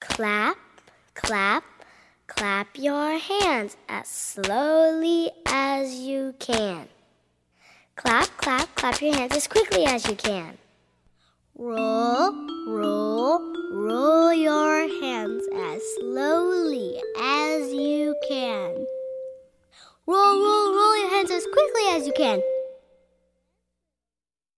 Clap, clap, clap your hands as slowly as you can. Clap, clap, clap your hands as quickly as you can. Roll, roll, roll your hands as slowly as you can. Roll, roll, roll your hands as quickly as you can.